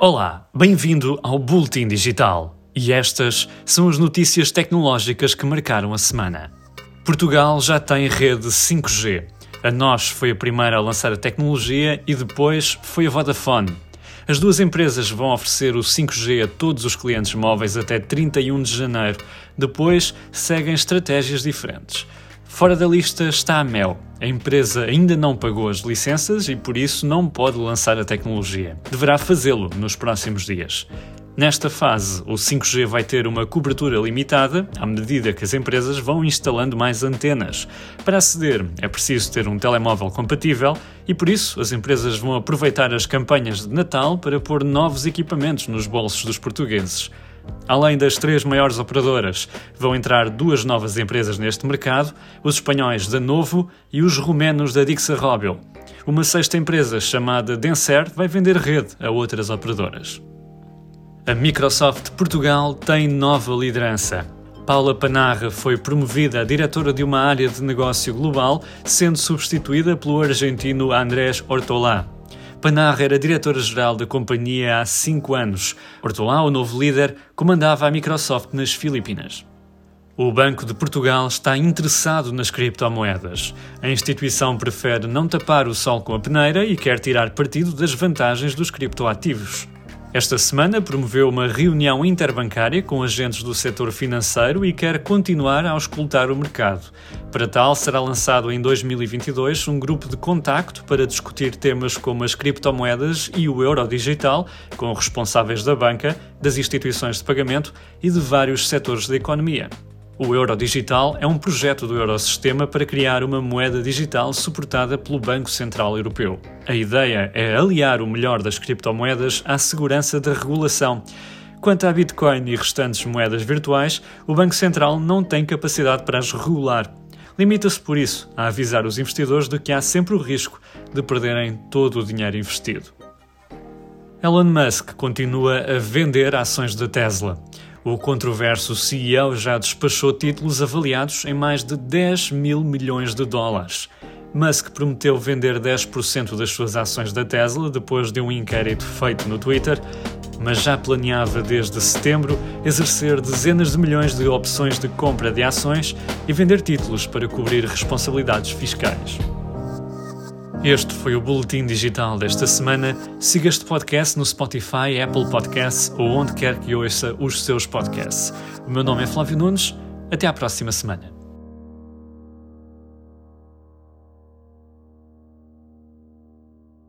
Olá, bem-vindo ao Bulletin Digital. E estas são as notícias tecnológicas que marcaram a semana. Portugal já tem rede 5G. A NOS foi a primeira a lançar a tecnologia e depois foi a Vodafone. As duas empresas vão oferecer o 5G a todos os clientes móveis até 31 de janeiro. Depois seguem estratégias diferentes. Fora da lista está a Mel. A empresa ainda não pagou as licenças e por isso não pode lançar a tecnologia. Deverá fazê-lo nos próximos dias. Nesta fase, o 5G vai ter uma cobertura limitada à medida que as empresas vão instalando mais antenas. Para aceder, é preciso ter um telemóvel compatível e por isso as empresas vão aproveitar as campanhas de Natal para pôr novos equipamentos nos bolsos dos portugueses. Além das três maiores operadoras, vão entrar duas novas empresas neste mercado, os espanhóis da Novo e os romenos da Dixa Robil. Uma sexta empresa chamada Denser vai vender rede a outras operadoras. A Microsoft Portugal tem nova liderança. Paula Panarra foi promovida a diretora de uma área de negócio global, sendo substituída pelo argentino Andrés Ortolá. Panarra era diretora-geral da companhia há cinco anos. Ortolá, o novo líder, comandava a Microsoft nas Filipinas. O Banco de Portugal está interessado nas criptomoedas. A instituição prefere não tapar o sol com a peneira e quer tirar partido das vantagens dos criptoativos. Esta semana promoveu uma reunião interbancária com agentes do setor financeiro e quer continuar a auscultar o mercado. Para tal, será lançado em 2022 um grupo de contacto para discutir temas como as criptomoedas e o euro digital, com responsáveis da banca, das instituições de pagamento e de vários setores da economia. O Euro Digital é um projeto do Eurosistema para criar uma moeda digital suportada pelo Banco Central Europeu. A ideia é aliar o melhor das criptomoedas à segurança da regulação. Quanto à Bitcoin e restantes moedas virtuais, o Banco Central não tem capacidade para as regular. Limita-se, por isso, a avisar os investidores de que há sempre o risco de perderem todo o dinheiro investido. Elon Musk continua a vender ações da Tesla. O controverso CEO já despachou títulos avaliados em mais de 10 mil milhões de dólares. Musk prometeu vender 10% das suas ações da Tesla depois de um inquérito feito no Twitter, mas já planeava desde setembro exercer dezenas de milhões de opções de compra de ações e vender títulos para cobrir responsabilidades fiscais. Este foi o Boletim Digital desta semana. Siga este podcast no Spotify, Apple Podcasts ou onde quer que ouça os seus podcasts. O meu nome é Flávio Nunes. Até à próxima semana.